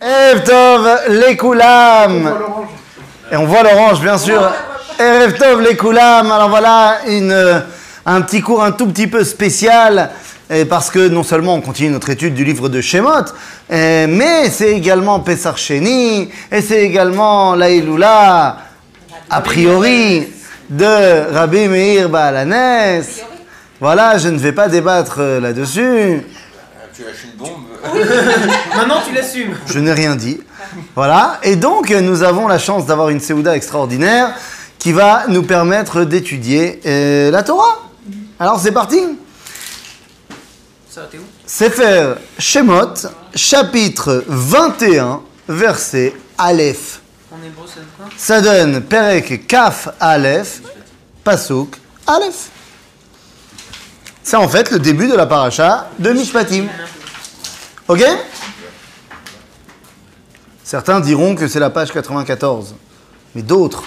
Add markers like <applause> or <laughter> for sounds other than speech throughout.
Erev Tov, les Koulam. Et on voit l'orange, bien sûr. Erev Tov, les Koulam. Alors voilà une, euh, un petit cours un tout petit peu spécial. euh, Parce que non seulement on continue notre étude du livre de Shemot, euh, mais c'est également Pessar Sheni, et c'est également l'Aïloula, a priori, de Rabbi Meir Baalanes. Voilà, je ne vais pas débattre euh, là-dessus. Tu lâches une bombe. Maintenant, tu l'assumes. Je n'ai rien dit. Voilà. Et donc, nous avons la chance d'avoir une Séouda extraordinaire qui va nous permettre d'étudier euh, la Torah. Alors, c'est parti. Ça, t'es où? Sefer Shemot, chapitre 21, verset Aleph. En hébreu, ça donne quoi? Ça donne Perek Kaf Aleph, Pasuk Aleph. C'est en fait le début de la paracha de Mishpatim. Ok Certains diront que c'est la page 94, mais d'autres,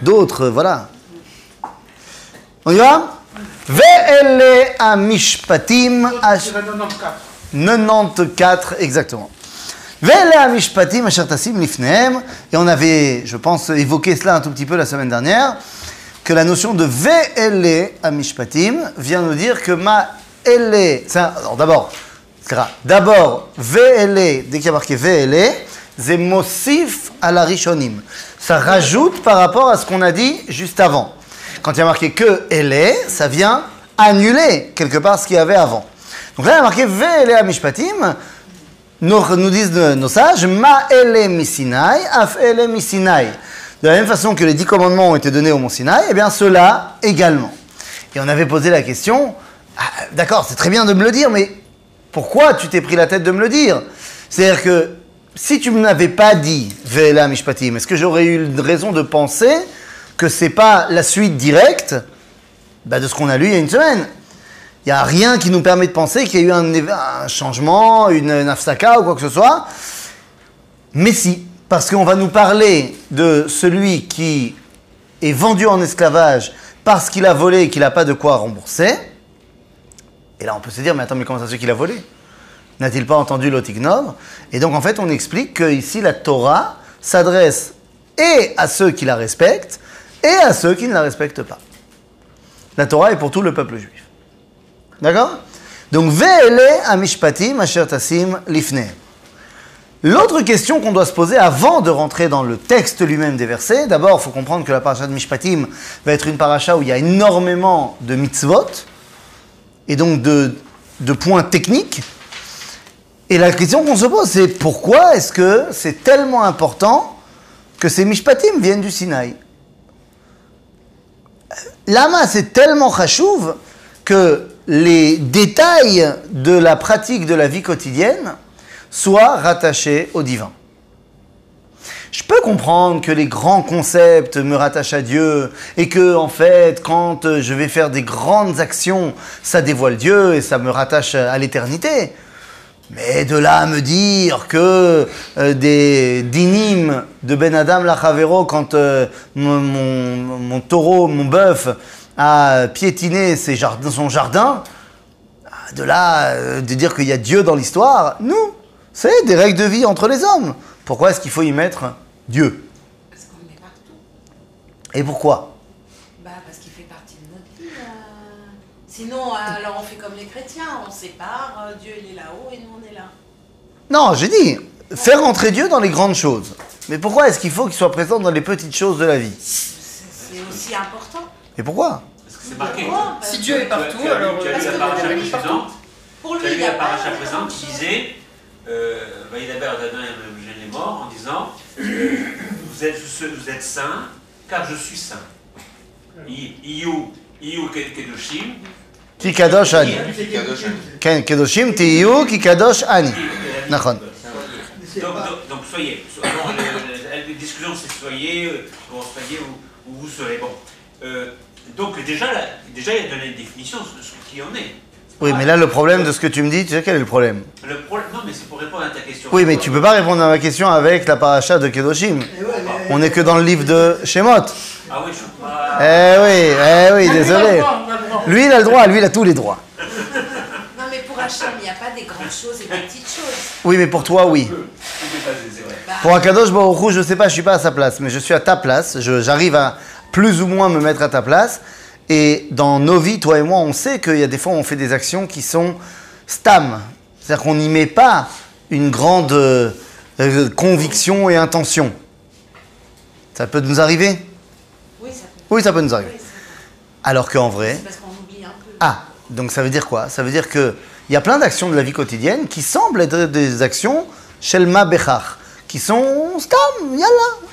d'autres, voilà. On y va Ve'ele amishpatim ash- 94 exactement. Ve'ele amishpatim asher tasim lifnehem et on avait, je pense, évoqué cela un tout petit peu la semaine dernière, que la notion de ve'ele amishpatim vient nous dire que ma ele, alors d'abord. D'abord ve'ele, dès qu'il y a marqué ve'ele, c'est mosif à la rishonim. Ça rajoute par rapport à ce qu'on a dit juste avant. Quand il y a marqué que ele, ça vient annuler quelque part ce qu'il y avait avant. Donc là, il y a marqué ve'ele amishpatim, nous, nous disent nos sages, Ma ele misinai, af ele misinai. De la même façon que les dix commandements ont été donnés au mont Sinaï, eh bien ceux-là également. Et on avait posé la question, ah, d'accord, c'est très bien de me le dire, mais pourquoi tu t'es pris la tête de me le dire? C'est-à-dire que si tu ne m'avais pas dit Ve'ela mishpatim, est-ce que j'aurais eu une raison de penser que c'est pas la suite directe? Bah, de ce qu'on a lu il y a une semaine il n'y a rien qui nous permet de penser qu'il y a eu un, changement, une, une ou quoi que ce soit. Mais si, parce qu'on va nous parler de celui qui est vendu en esclavage parce qu'il a volé et qu'il n'a pas de quoi rembourser. Et là, on peut se dire, mais attends, mais comment ça se fait qu'il a volé? N'a-t-il pas entendu l'Otignov Et donc, en fait, on explique que ici, la Torah s'adresse et à ceux qui la respectent et à ceux qui ne la respectent pas. La Torah est pour tout le peuple juif. D'accord? Donc, ve'ele amishpatim asher tasim lifne. L'autre question qu'on doit se poser avant de rentrer dans le texte lui-même des versets, d'abord, il faut comprendre que la paracha de Mishpatim va être une paracha où il y a énormément de mitzvot, et donc de, points techniques. Et la question qu'on se pose, c'est pourquoi est-ce que c'est tellement important que ces Mishpatim viennent du Sinaï? Lama, c'est tellement chachouv que les détails de la pratique de la vie quotidienne soient rattachés au divin. Je peux comprendre que les grands concepts me rattachent à Dieu et que, en fait, quand je vais faire des grandes actions, ça dévoile Dieu et ça me rattache à l'éternité. Mais de là à me dire que euh, des dinim de Ben Adam Lachavero, quand euh, mon, taureau, mon bœuf, a piétiné ses son jardin, de là euh, de dire qu'il y a Dieu dans l'histoire, nous, c'est des règles de vie entre les hommes. Pourquoi est-ce qu'il faut y mettre Dieu Parce qu'on le met partout. Et pourquoi Bah, parce qu'il fait partie de notre vie. euh. Sinon, euh, alors on fait comme les chrétiens, on sépare, euh, Dieu il est là-haut et nous on est là. Non, j'ai dit, faire entrer Dieu dans les grandes choses. Mais pourquoi est-ce qu'il faut qu'il soit présent dans les petites choses de la vie C'est aussi important. Et pourquoi Parce que c'est marqué. Pourquoi Parce Si que Dieu est partout, alors. as parce que la paracha Dieu est partout. précédente. Pour Tu lui, as il lu y a la pas paracha de précédente qui disait euh, Vaïdaber Adonai Elohim les morts en disant euh, vous, êtes, vous êtes saints car je suis saint. I- Iyu Iyu Kedoshim. Ki kadosh ani. Ken kedoshim tiyu ki kadosh ani. Nachon. Donc, soyez. La discussion c'est soyez, euh, bon, soyez ou, ou vous serez. Bon. Euh, donc déjà, là, déjà il a donné une définition de ce qui en est. Oui, mais là, le problème de ce que tu me dis, tu sais quel est le problème Le problème, non, mais c'est pour répondre à ta question. Oui, mais tu peux pas répondre à ma question avec la paracha de Kedoshim. On n'est que dans le livre de Shemot. Ah oui, je suis pas. Eh oui, eh oui, désolé. Lui, il a le droit, lui, il a tous les droits. <laughs> Non, mais pour Hachem, il n'y a pas des grandes choses et des petites choses. Oui, mais pour toi, oui. Pour Akadosh Baruch Hu, je sais pas, je suis pas à sa place, mais je suis à ta place. Je- J'arrive à plus ou moins me mettre à ta place. Et dans nos vies, toi et moi, on sait qu'il y a des fois où on fait des actions qui sont stam. C'est-à-dire qu'on n'y met pas une grande euh, conviction et intention. Ça peut nous arriver? Oui, ça peut. Oui, ça peut nous arriver. oui, peut. Alors qu'en vrai, C'est parce qu'on oublie un peu. ah, donc ça veut dire quoi? Ça veut dire que il y a plein d'actions de la vie quotidienne qui semblent être des actions shelma bechach, qui sont stam, yalla.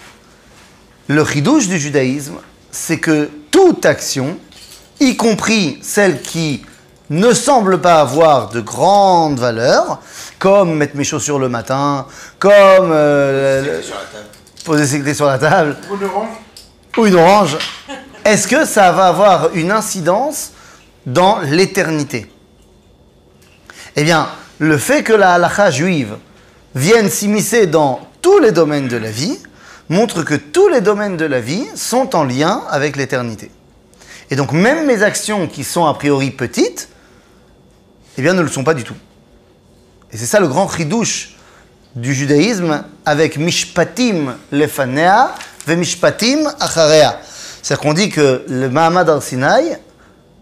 Le chidouche du judaïsme, c'est que toute action, y compris celle qui ne semble pas avoir de grande valeur, comme mettre mes chaussures le matin, comme euh, poser ses clés sur la table, Ou une orange. Ou une orange, <laughs> est-ce que ça va avoir une incidence dans l'éternité? Eh bien, le fait que la halakha juive vienne s'immiscer dans tous les domaines de la vie montre que tous les domaines de la vie sont en lien avec l'éternité. Et donc, même mes actions qui sont a priori petites, eh bien, ne le sont pas du tout. Et c'est ça le grand chidouche du judaïsme avec mishpatim lefanea ve mishpatim acharea. C'est-à-dire qu'on dit que le Mahamad al Sinai,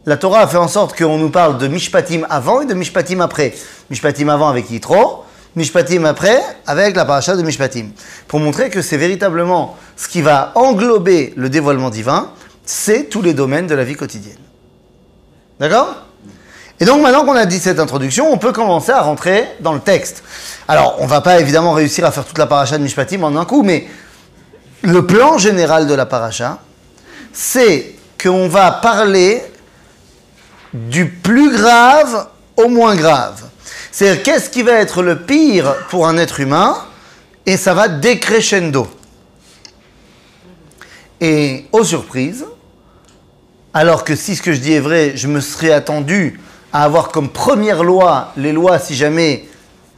la Torah a fait en sorte qu'on nous parle de mishpatim avant et de mishpatim après. Mishpatim avant avec Yitro, mishpatim après avec la paracha de mishpatim. Pour montrer que c'est véritablement ce qui va englober le dévoilement divin, c'est tous les domaines de la vie quotidienne. D'accord? Et donc maintenant qu'on a dit cette introduction, on peut commencer à rentrer dans le texte. Alors, on va pas évidemment réussir à faire toute la paracha de Mishpatim en un coup, mais le plan général de la paracha, c'est qu'on va parler du plus grave au moins grave. C'est-à-dire qu'est-ce qui va être le pire pour un être humain, et ça va décrescendo. Et aux surprises, alors que si ce que je dis est vrai, je me serais attendu à avoir comme première loi les lois si jamais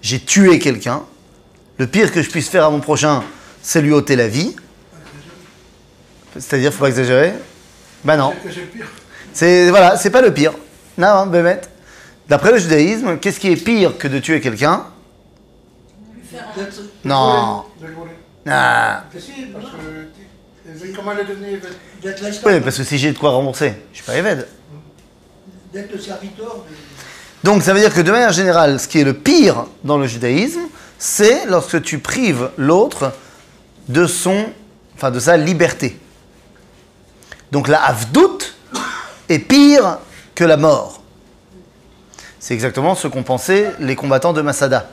j'ai tué quelqu'un. Le pire que je puisse faire à mon prochain, c'est lui ôter la vie. C'est-à-dire, faut pas exagérer. Ben non. C'est voilà, c'est pas le pire. Non, hein, Bémet. D'après le judaïsme, qu'est-ce qui est pire que de tuer quelqu'un? D'être- Non. Tu- Comment elle est devenue D'être Oui, parce que si j'ai de quoi rembourser, je suis pas évêque. d'être le serviteur. de- Donc ça veut dire que de manière générale, ce qui est le pire dans le judaïsme, c'est lorsque tu prives l'autre de son, enfin de sa liberté. Donc la avdout est pire que la mort. C'est exactement ce qu'ont pensé les combattants de Masada,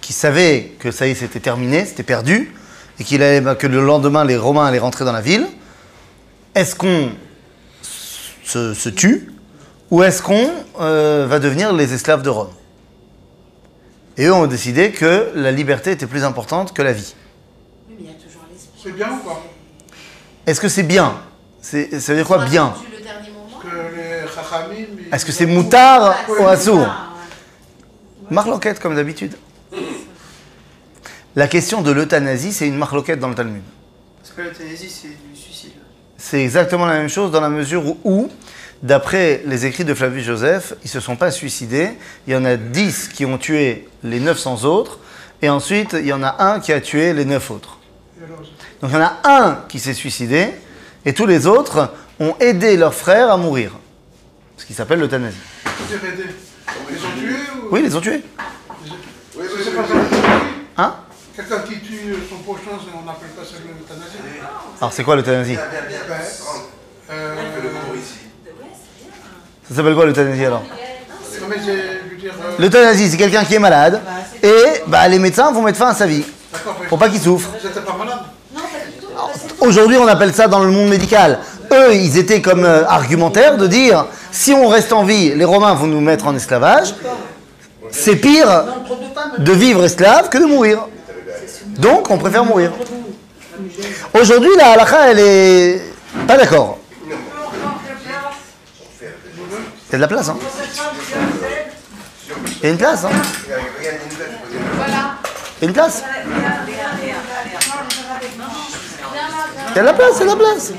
qui savaient que ça y est, c'était terminé, c'était perdu, et qu'il allait, que le lendemain les Romains allaient rentrer dans la ville. Est-ce qu'on se, se tue ou est-ce qu'on euh, va devenir les esclaves de Rome? Et eux ont décidé que la liberté était plus importante que la vie. Oui, mais il y a toujours l'espoir. C'est bien ou pas? Est-ce que c'est bien? C'est- Ça veut dire quoi bien? Est-ce que c'est moutard ou c'est assour ça, ouais. Marloquette comme d'habitude. La question de l'euthanasie, c'est une marloquette dans le Talmud. Parce que l'euthanasie, c'est du suicide. C'est exactement la même chose dans la mesure où, où, d'après les écrits de Flavius Joseph, ils ne se sont pas suicidés. Il y en a 10 qui ont tué les 900 autres, et ensuite il y en a un qui a tué les 9 autres. Donc il y en a un qui s'est suicidé, et tous les autres ont aidé leur frère à mourir. Ce qui s'appelle l'euthanasie. Ils ont tué ou Oui, ils les ont tués. Hein? Quelqu'un qui tue son prochain, on n'appelle pas ça l'euthanasie. Alors c'est quoi l'euthanasie. Ben, euh. Ça s'appelle quoi l'euthanasie alors euh, L'euthanasie, c'est quelqu'un qui est malade, et bah, les médecins vont mettre fin à sa vie, pour pas qu'il souffre. Bah, Aujourd'hui, on appelle ça dans le monde médical. Eux, ils étaient comme euh, argumentaires de dire si on reste en vie, les Romains vont nous mettre en esclavage. C'est pire de vivre esclave que de mourir. Donc, on préfère mourir. Aujourd'hui, la halakha, elle est pas d'accord. Il y a de la place, hein Il y a une place, hein il y a une place Il y a de la place, il y a de la place.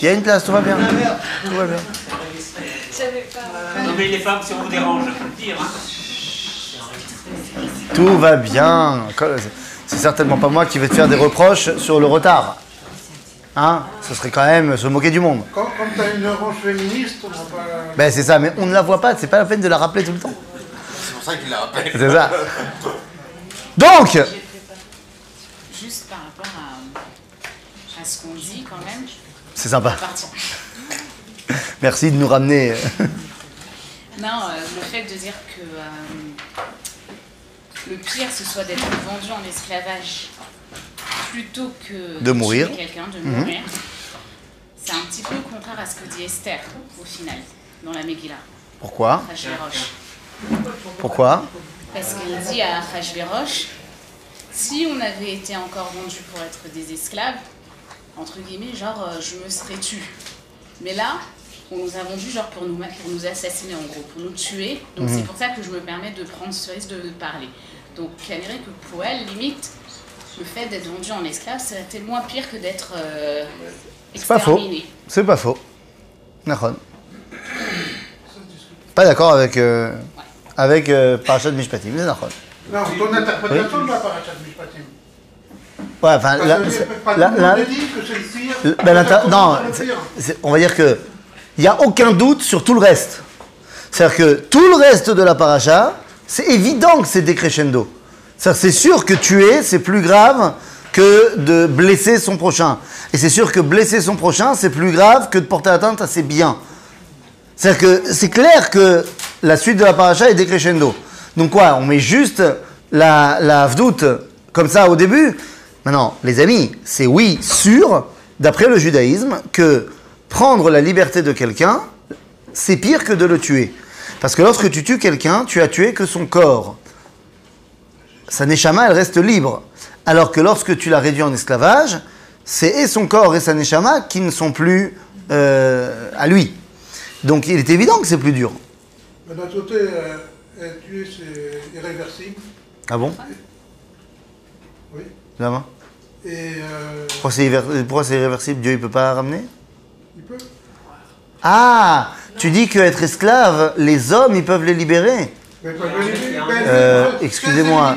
Il y a une place, tout va bien. Tout va bien. Non, mais les femmes si on vous dérange, peux le dire. hein. Tout va bien. C'est certainement pas moi qui vais te faire des reproches sur le retard. Hein? Ce serait quand même se moquer du monde. Comme, comme tu as une orange féministe, on va pas. Ben c'est ça, mais on ne la voit pas, c'est pas la peine de la rappeler tout le temps. C'est pour ça qu'il l'a rappelé. C'est ça. Donc, Juste par rapport à, à ce qu'on dit quand même. c'est sympa. Merci de nous ramener. Non, euh, le fait de dire que euh, le pire ce soit d'être vendu en esclavage plutôt que De mourir. quelqu'un, de Mhm. mourir, c'est un petit peu contraire à ce que dit Esther au final dans la Megillah, Pourquoi. Pourquoi Parce qu'il dit à Hachvérosh, si on avait été encore vendus pour être des esclaves, entre guillemets, genre euh, je me serais tu. Mais là, on nous a vendus genre pour nous, pour nous assassiner en gros, pour nous tuer. Donc Mhm. c'est pour ça que je me permets de prendre ce risque de parler. Donc elle dirait que pour elle, limite, le fait d'être vendu en esclave, c'est tellement pire que d'être euh, C'est pas faux. exterminé. C'est pas faux. Nahon. Pas d'accord avec, euh, avec euh, Parashat Mishpatim, c'est Nahon. Non, ton interprétation de la parachat Mishpatim. Ouais, enfin, dit que c'est le pire. ben, Pas non, le pire. on va dire que il n'y a aucun doute sur tout le reste. C'est-à-dire que tout le reste de la paracha, c'est évident que c'est décrescendo. C'est sûr que tuer, c'est plus grave que de blesser son prochain. Et c'est sûr que blesser son prochain, c'est plus grave que de porter atteinte à ses biens. C'est-à-dire que c'est clair que la suite de la paracha est décrescendo. Donc quoi, on met juste la, la vdoute comme ça au début? Maintenant, les amis, c'est oui, sûr, d'après le judaïsme, que prendre la liberté de quelqu'un, c'est pire que de le tuer. Parce que lorsque tu tues quelqu'un, tu as tué que son corps. Sa neshama, elle reste libre. Alors que lorsque tu l'as réduit en esclavage, c'est et son corps et sa neshama qui ne sont plus euh, à lui. Donc il est évident que c'est plus dur. Mais d'un côté, euh, tuer, c'est irréversible. Ah bon? Oui. Et euh, Pourquoi c'est irréver- pourquoi c'est irréversible? Dieu, il peut pas ramener? il peut. Ah Tu dis qu'être esclave, les hommes, ils peuvent les libérer. Euh, Ben, excusez-moi.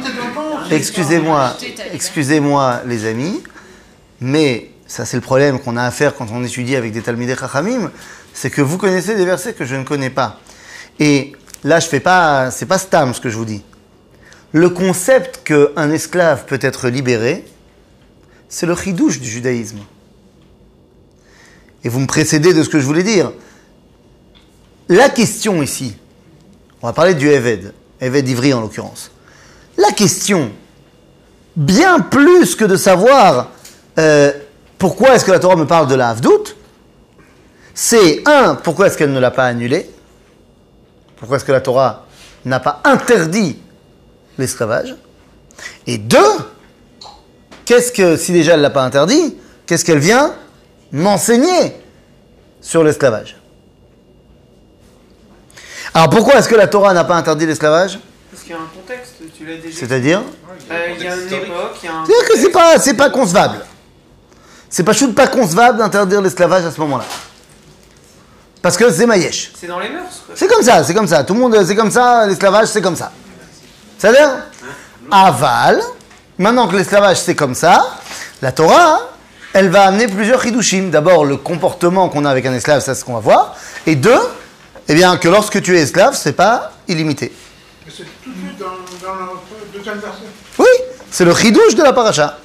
Excusez-moi, excusez-moi les amis, mais ça c'est le problème qu'on a à faire quand on étudie avec des Talmidei Chachamim, c'est que vous connaissez des versets que je ne connais pas. Et là je fais pas, c'est pas stam ce que je vous dis. Le concept qu'un esclave peut être libéré, c'est le chidouche du judaïsme. Et vous me précédez de ce que je voulais dire. La question ici, on va parler du Eved, Eved Ivri en l'occurrence. La question, bien plus que de savoir euh, pourquoi est-ce que la Torah me parle de la Havdout, c'est un, pourquoi est-ce qu'elle ne l'a pas annulé Pourquoi est-ce que la Torah n'a pas interdit l'esclavage Et deux, qu'est-ce que, si déjà elle ne l'a pas interdit, qu'est-ce qu'elle vient m'enseigner sur l'esclavage Alors pourquoi est-ce que la Torah n'a pas interdit l'esclavage? Parce qu'il y a un contexte, tu l'as déjà C'est-à-dire? Euh, Il y a une époque, il y a un. C'est-à-dire que c'est pas, c'est pas concevable. C'est pas chou pas concevable d'interdire l'esclavage à ce moment-là. Parce que c'est Maïesh. C'est dans les mœurs. C'est comme ça, c'est comme ça. Tout le monde, c'est comme ça, l'esclavage, c'est comme ça. C'est-à-dire, aval, maintenant que l'esclavage c'est comme ça, la Torah, elle va amener plusieurs hidushim. D'abord, le comportement qu'on a avec un esclave, ça c'est ce qu'on va voir. Et deux, eh bien, que lorsque tu es esclave, c'est pas illimité. Mais c'est tout de suite dans, dans le deuxième verset. Oui, c'est le chidouche de la paracha.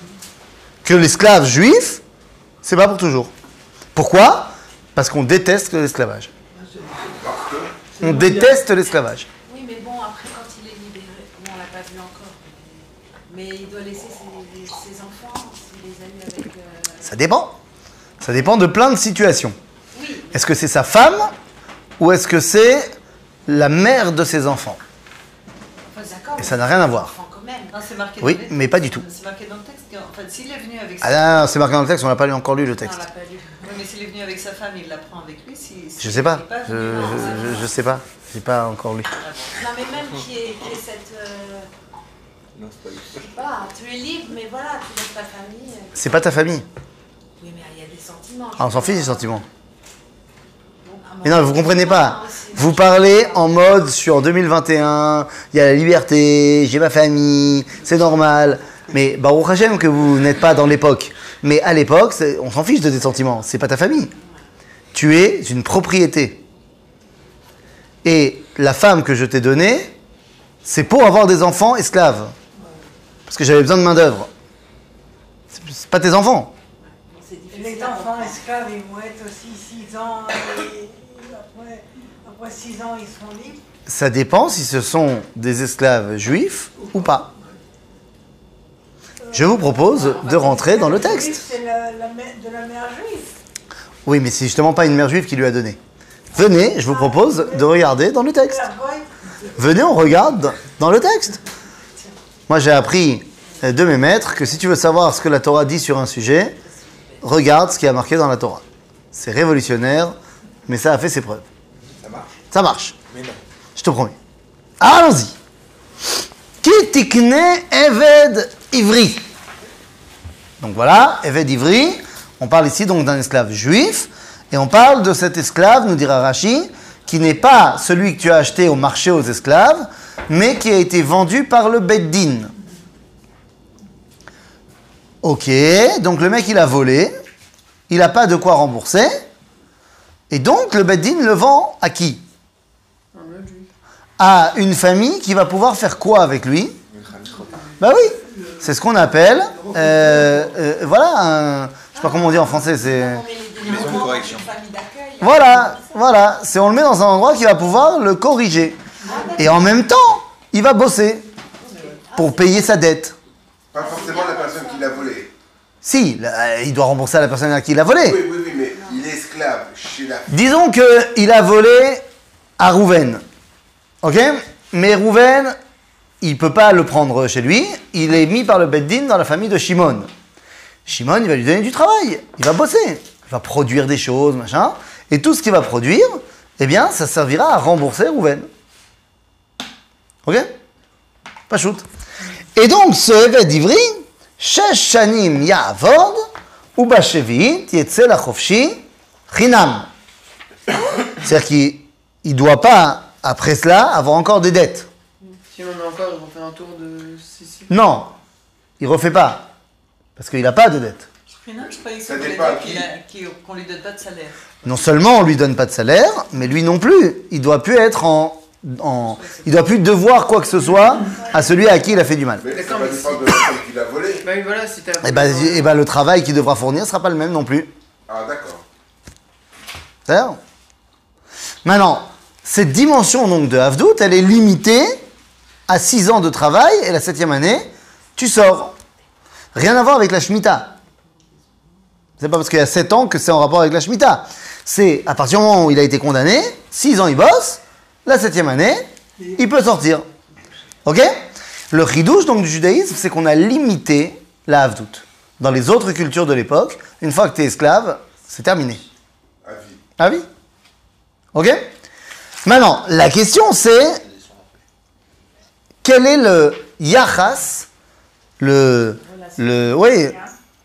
Que l'esclave juif, c'est pas pour toujours. Pourquoi? Parce qu'on déteste l'esclavage. On déteste l'esclavage. Oui, mais bon, après, quand il est libéré, bon, on l'a pas vu encore. Mais il doit laisser ses, ses enfants, s'il les a eus avec. euh, Ça dépend. Ça dépend de plein de situations. Oui, Est-ce que c'est sa femme ou est-ce que c'est la mère de ses enfants. Et ça n'a rien à voir. Non, marqué Oui, dans mais pas du tout. C'est marqué dans le texte. qu'en fait, s'il est venu avec Ah sa non, non, c'est marqué dans le texte, on n'a pas lu- encore lu le Non, texte. on l'a pas lu. Oui, mais s'il est venu avec sa femme, il la prend avec lui. Si, si Je sais pas. Je, venu, non, je, je- je sais pas. J'ai pas encore lu. Non, mais même qui est, qui est cette. euh, Non, c'est pas lui. je sais pas, tu es libre, mais voilà, tu laisses ta famille. C'est pas ta famille. Oui, mais il y a des sentiments. Ah, on s'en fiche des sentiments. Mais non, vous comprenez pas. Vous parlez en mode sur 2021, il y a la liberté, j'ai ma famille, c'est normal. Mais Baruch Hashem que vous n'êtes pas dans l'époque. Mais à l'époque, on s'en fiche de tes sentiments, c'est pas ta famille. Tu es une propriété. Et la femme que je t'ai donnée, c'est pour avoir des enfants esclaves. Parce que j'avais besoin de main-d'œuvre. C'est- C'est pas tes enfants. Les enfants esclaves, ils vont être aussi 6 ans, et après 6 ans, ils seront libres. Ça dépend si ce sont des esclaves juifs ou pas. Je vous propose de rentrer dans le texte. C'est la, la mère- de la mère juive. Oui, mais c'est justement pas une mère juive qui lui a donné. Venez, je vous propose de regarder dans le texte. Venez, on regarde dans le texte. Moi, j'ai appris euh, de mes maîtres que si tu veux savoir ce que la Torah dit sur un sujet, regarde ce qui est marqué dans la Torah. C'est révolutionnaire, mais ça a fait ses preuves. Ça marche. Mais non. Je te promets. Allons-y. Qui tikne Eved Ivri Donc voilà, Eved Ivri. On parle ici donc d'un esclave juif. Et on parle de cet esclave, nous dira Rashi, qui n'est pas celui que tu as acheté au marché aux esclaves, mais qui a été vendu par le Beddin. Ok, donc le mec il a volé, il n'a pas de quoi rembourser, et donc le Beddin le vend à qui? À une famille qui va pouvoir faire quoi avec lui. Bah oui, c'est ce qu'on appelle, euh, euh, voilà, un, je sais pas comment on dit en français, c'est, voilà, voilà, c'est on le met dans un endroit qui va pouvoir le corriger. Et en même temps, il va bosser pour payer sa dette. Pas forcément la personne qui l'a volé. Si, là, il doit rembourser à la personne à qui il a volé. Oui, oui, oui, mais il est esclave chez la Disons qu'il a volé à Rouven. Ok Mais Rouven, il peut pas le prendre chez lui. Il est mis par le Beddin dans la famille de Shimon. Shimon, il va lui donner du travail. Il va bosser. Il va produire des choses, machin. Et tout ce qu'il va produire, eh bien, ça servira à rembourser Rouven. Ok Pas shoot. Et donc, ce Eved Achofshi, Chinam. C'est-à-dire qu'il ne doit pas, après cela, avoir encore des dettes. Si on en a encore, vont faire un tour de Sicile. Non, il refait pas. Parce qu'il n'a pas de dette. Finam, je croyais qu'il a- qu'il- qu'on lui donne pas de salaire. Non seulement on lui donne pas de salaire, mais lui non plus. Il doit plus être en, en- il doit plus devoir quoi que ce soit à celui à qui il a fait du mal. Mais ça D'accord, va mais dépendre de la personne qui l'a volé. Bah oui, voilà, si t'as. Et ben, et ben, le travail qu'il devra fournir sera pas le même non plus. Ah, d'accord? Maintenant, cette dimension donc de Havdout, elle est limitée à 6 ans de travail et la septième année, tu sors. Rien à voir avec la Shemitah. C'est pas parce qu'il y a 7 ans que c'est en rapport avec la Shemitah. C'est à partir du moment où il a été condamné, 6 ans il bosse, la septième année, il peut sortir. Ok? Le chidouche donc du judaïsme, c'est qu'on a limité la Havdout. Dans les autres cultures de l'époque, une fois que tu es esclave, c'est terminé. À vie. Ah oui Ok? Maintenant, la question c'est quel est le yachas, le, le, oui,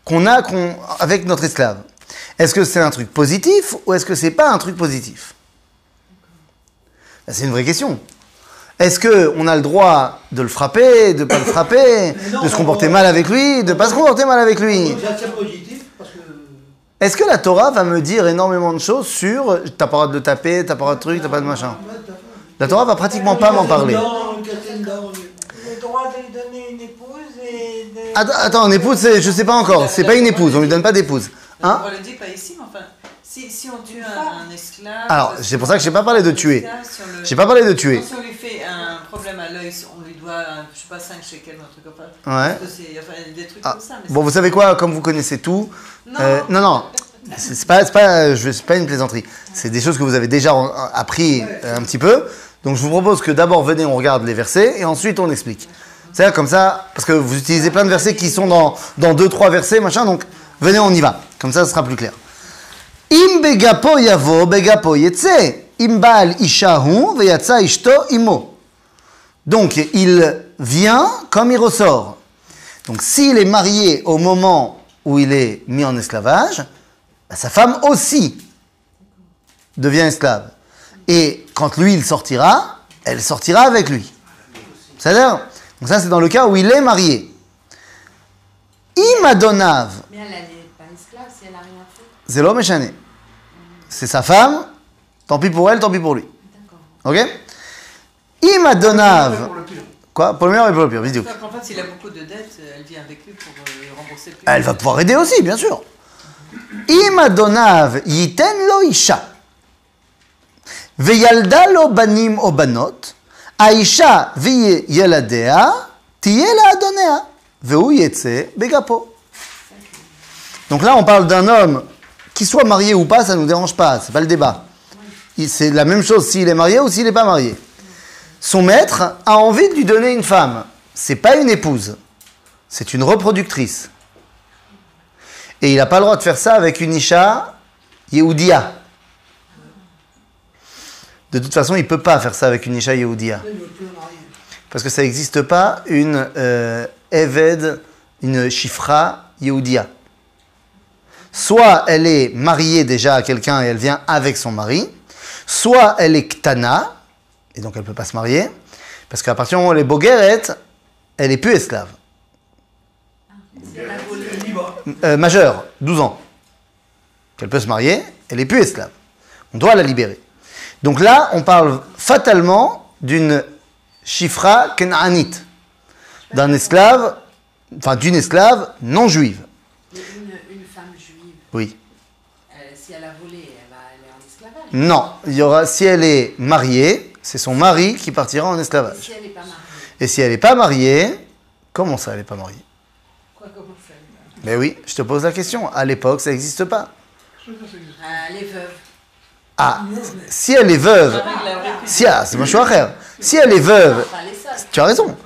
qu'on a qu'on, avec notre esclave? Est-ce que c'est un truc positif ou est-ce que c'est pas un truc positif? Ben, C'est une vraie question. Est-ce que on a le droit de le frapper, de pas le frapper, non, de se comporter on- mal avec lui, de pas se comporter mal avec lui C'est assez positif parce que. Est-ce que la Torah va me dire énormément de choses sur t'as pas le droit de le taper, t'as pas le droit de truc, t'as pas de machin? La Torah va pratiquement pas m'en parler. Dans- casser une dent, le droit de lui donner une épouse et de. Attends, une épouse, je sais pas encore, c'est pas une épouse, on lui donne pas d'épouse. Hein? On le dit pas ici, mais enfin, si, si on tue un, un esclave. Alors, c'est pour ça que j'ai pas parlé de tuer. le- J'ai pas parlé de tuer. Si on lui fait un problème à l'œil, on lui doit, un, je sais pas, 5 shekels un truc comme ça. Ouais. Parce que c'est- Enfin, des trucs Ah, comme ça. Mais Bon, vous savez quoi, comme vous connaissez tout, Non. euh, non, non, c'est pas, pas, pas une plaisanterie. C'est des choses que vous avez déjà appris euh, un petit peu. Donc, je vous propose que d'abord, venez, on regarde les versets et ensuite on explique. C'est comme ça, parce que vous utilisez plein de versets qui sont dans, dans deux, trois versets, machin, donc venez, on y va. Comme ça, ce sera plus clair. Im begapo yavo. Im baal ishahu, veyatsa ishto imo. Donc, il vient comme il ressort. Donc, s'il est marié au moment où il est mis en esclavage, bah, sa femme aussi. devient esclave. Et quand lui, il sortira, elle sortira avec lui. C'est-à-dire Donc ça, c'est dans le cas où il est marié. Imadonav, Mais elle, n'est pas esclave si elle n'a rien fait. c'est l'homme échané. C'est sa femme, tant pis pour elle, tant pis pour lui. Ok? Imadonav. Quoi? Première et proprio, bisous. En fait, s'il a beaucoup de dettes, elle vient avec lui pour euh, rembourser plus. Elle va pouvoir aider aussi, bien sûr. Ima yiten lo isha. Veyalda lo banim obanot. Aisha yeladea. Tiye adonea. Veu yetse begapo. Donc là, on parle d'un homme, qui soit marié ou pas, ça ne nous dérange pas, c'est pas le débat. C'est la même chose s'il est marié ou s'il n'est pas marié. Son maître a envie de lui donner une femme. C'est pas une épouse, c'est une reproductrice. Et il n'a pas le droit de faire ça avec une Isha Yehudia. De toute façon, il ne peut pas faire ça avec une Isha Yehudia. Parce que ça n'existe pas une euh, Eved, une Shifra Yehudia. Soit elle est mariée déjà à quelqu'un et elle vient avec son mari, soit elle est Ktana, et donc elle ne peut pas se marier, parce qu'à partir du moment où elle est Bogueret, elle n'est plus esclave. Euh, majeure, 12 ans, qu'elle peut se marier, elle n'est plus esclave. On doit la libérer. Donc là, on parle fatalement d'une Shifra Kenaanite, d'un esclave, enfin d'une esclave non juive. Une, une femme juive, Oui. elle- si elle a volé, elle va aller en esclavage. Non, il y aura, si elle est mariée, c'est son mari qui partira en esclavage. Si elle n'est pas mariée. Et si elle n'est pas mariée, comment ça, elle n'est pas mariée? Quoi, Mais oui, je te pose la question. À l'époque, ça n'existe pas. Euh, elle est veuve. Ah, si elle est veuve, si ah, c'est mon choix frère. Si elle est veuve, les seuls. tu as raison.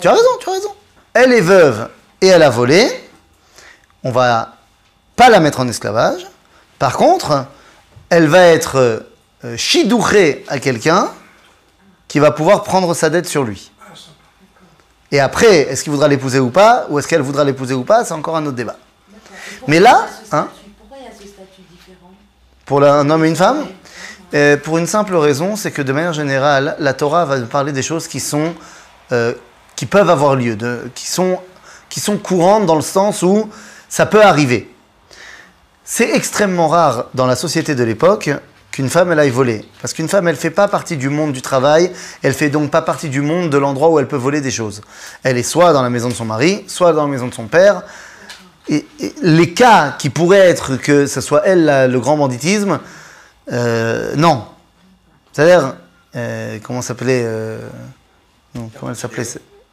Tu as raison, tu as raison. Elle est veuve et elle a volé. On va pas la mettre en esclavage. Par contre, elle va être euh, chidouchée à quelqu'un qui va pouvoir prendre sa dette sur lui. Et après, est-ce qu'il voudra l'épouser ou pas, ou est-ce qu'elle voudra l'épouser ou pas, c'est encore un autre débat. Mais là, hein, Pourquoi il y a ce statut différent? pour un homme et une femme? Euh, Pour une simple raison, c'est que de manière générale, la Torah va nous parler des choses qui sont, euh, qui peuvent avoir lieu, de- qui sont, qui sont courantes dans le sens où ça peut arriver. C'est extrêmement rare dans la société de l'époque qu'une femme elle aille voler, parce qu'une femme elle fait pas partie du monde du travail, elle fait donc pas partie du monde de l'endroit où elle peut voler des choses. Elle est soit dans la maison de son mari, soit dans la maison de son père. Et, et les cas qui pourraient être que ce soit elle la- le grand banditisme, euh, non. C'est-à-dire, euh, comment s'appelait euh, non, Comment elle s'appelait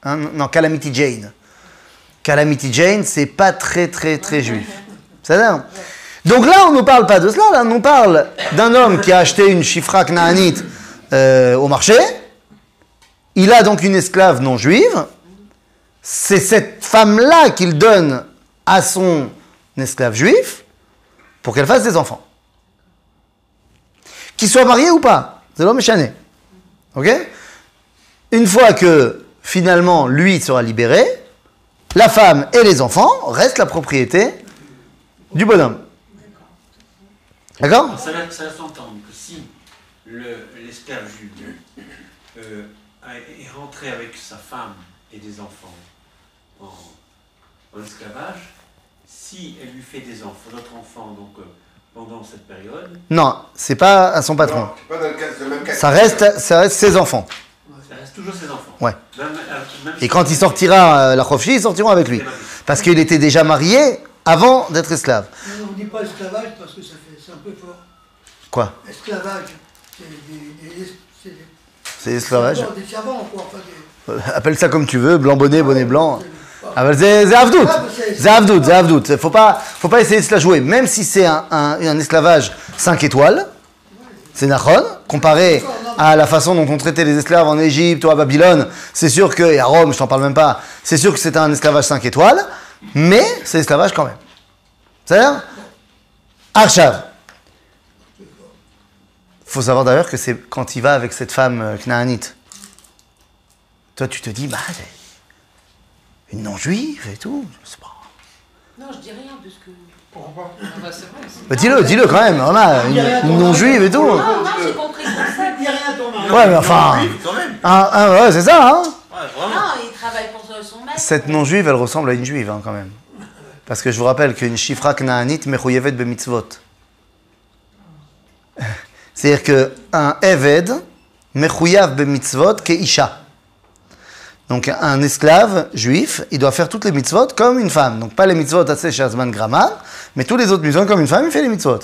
hein, Non, Calamity Jane. Calamity Jane, c'est pas très très très juif. C'est-à-dire Donc là, on ne parle pas de cela, là, on parle d'un homme qui a acheté une chifra knaanite euh, au marché. Il a donc une esclave non juive. C'est cette femme-là qu'il donne à son esclave juif pour qu'elle fasse des enfants. Qu'il soit marié ou pas, c'est l'homme échané. Ok? Une fois que finalement lui sera libéré, la femme et les enfants restent la propriété du bonhomme. D'accord Ça laisse, ça laisse entendre que si le- l'esclave juif euh, est rentré avec sa femme et des enfants en, en esclavage, si elle lui fait des enfants, d'autres enfants donc, euh, pendant cette période, Non, c'est pas à son patron. C'est pas dans le, cas, le même cas. Ça reste, ça reste ses enfants. ça reste toujours ses enfants. Ouais. Même- euh, même Et quand il sortira euh, la Khofshi, ils sortiront avec lui. Parce qu'il était déjà marié avant d'être esclave. On ne dit pas esclavage parce que ça Quoi Esclavage, c'est des, des, servants, quoi. Enfin, des- <laughs> Appelle ça comme tu veux, blanc bonnet, bonnet blanc. Ah bah, c'est c'est Avdout. Ah, mais c'est- Avdout, Avdout. Faut pas, faut pas essayer de se la jouer. Même si c'est un, un- un esclavage 5 étoiles, c'est Nachon, comparé à la façon dont on traitait les esclaves en Égypte ou à Babylone, c'est sûr que, et à Rome, je t'en parle même pas, c'est sûr que c'était un esclavage 5 étoiles, mais c'est esclavage quand même. C'est-à-dire, Arshav. Faut savoir d'ailleurs que c'est quand il va avec cette femme euh, knaanite. Toi, tu te dis, bah, une non-juive et tout, je sais pas. Non, je dis rien parce que. Pourquoi pas? Ah bah, c'est vrai. c'est- Bah, dis-le, dis-le quand même. Voilà, une, une non-juive et tout. Non, non, j'ai compris le concept. Dis rien à ton mari. Ouais, mais enfin. Oui, quand même. Ah, ah, ouais, c'est ça, hein Ouais, vraiment. Non, il travaille pour son maître. Cette non-juive, elle ressemble à une juive, hein, quand même. Parce que je vous rappelle qu'une shifra knaanit mechouyevet bemitzvot. C'est-à-dire qu'un eved mechouyav bemitzvot ke isha. Donc un esclave juif, il doit faire toutes les mitzvot comme une femme. Donc pas les mitzvot assez shazman grama, mais tous les autres mitzvot comme une femme, il fait les mitzvot.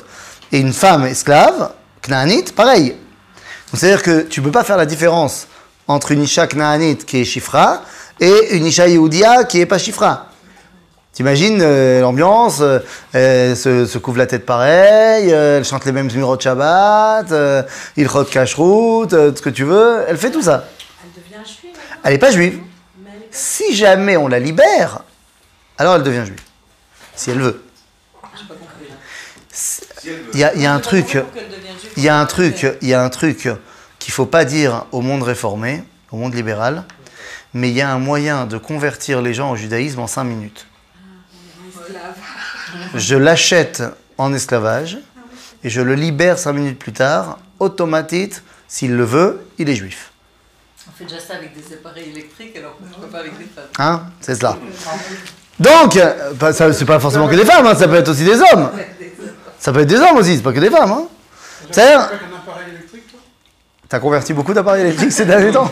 Et une femme esclave, knaanit, pareil. Donc c'est-à-dire que tu ne peux pas faire la différence entre une isha knaanit qui est shifra et une isha yehudia qui est pas shifra. T'imagines euh, l'ambiance, euh, elle se, se couvre la tête pareil, euh, elle chante les mêmes numéros de Shabbat, euh, il rote cache-route, euh, tout ce que tu veux, elle fait tout ça. Elle devient juive. Elle n'est pas juive. Mais elle est pas- Si jamais on la libère, alors elle devient juive. Si elle veut. Il y a, il y a un truc, il y a un truc, il y a un truc qu'il faut pas dire au monde réformé, au monde libéral, mais il y a un moyen de convertir les gens au judaïsme en cinq minutes. Euh, je l'achète en esclavage et je le libère cinq minutes plus tard. Automatique, s'il le veut, il est juif. On fait déjà ça avec des appareils électriques, alors pourquoi pas avec des femmes Hein C'est cela. Donc, euh, bah, ça, c'est pas forcément que des femmes, hein, ça peut être aussi des hommes. Ça peut être des hommes aussi, c'est pas que des femmes. Hein. C'est. T'as converti beaucoup d'appareils électriques ces derniers temps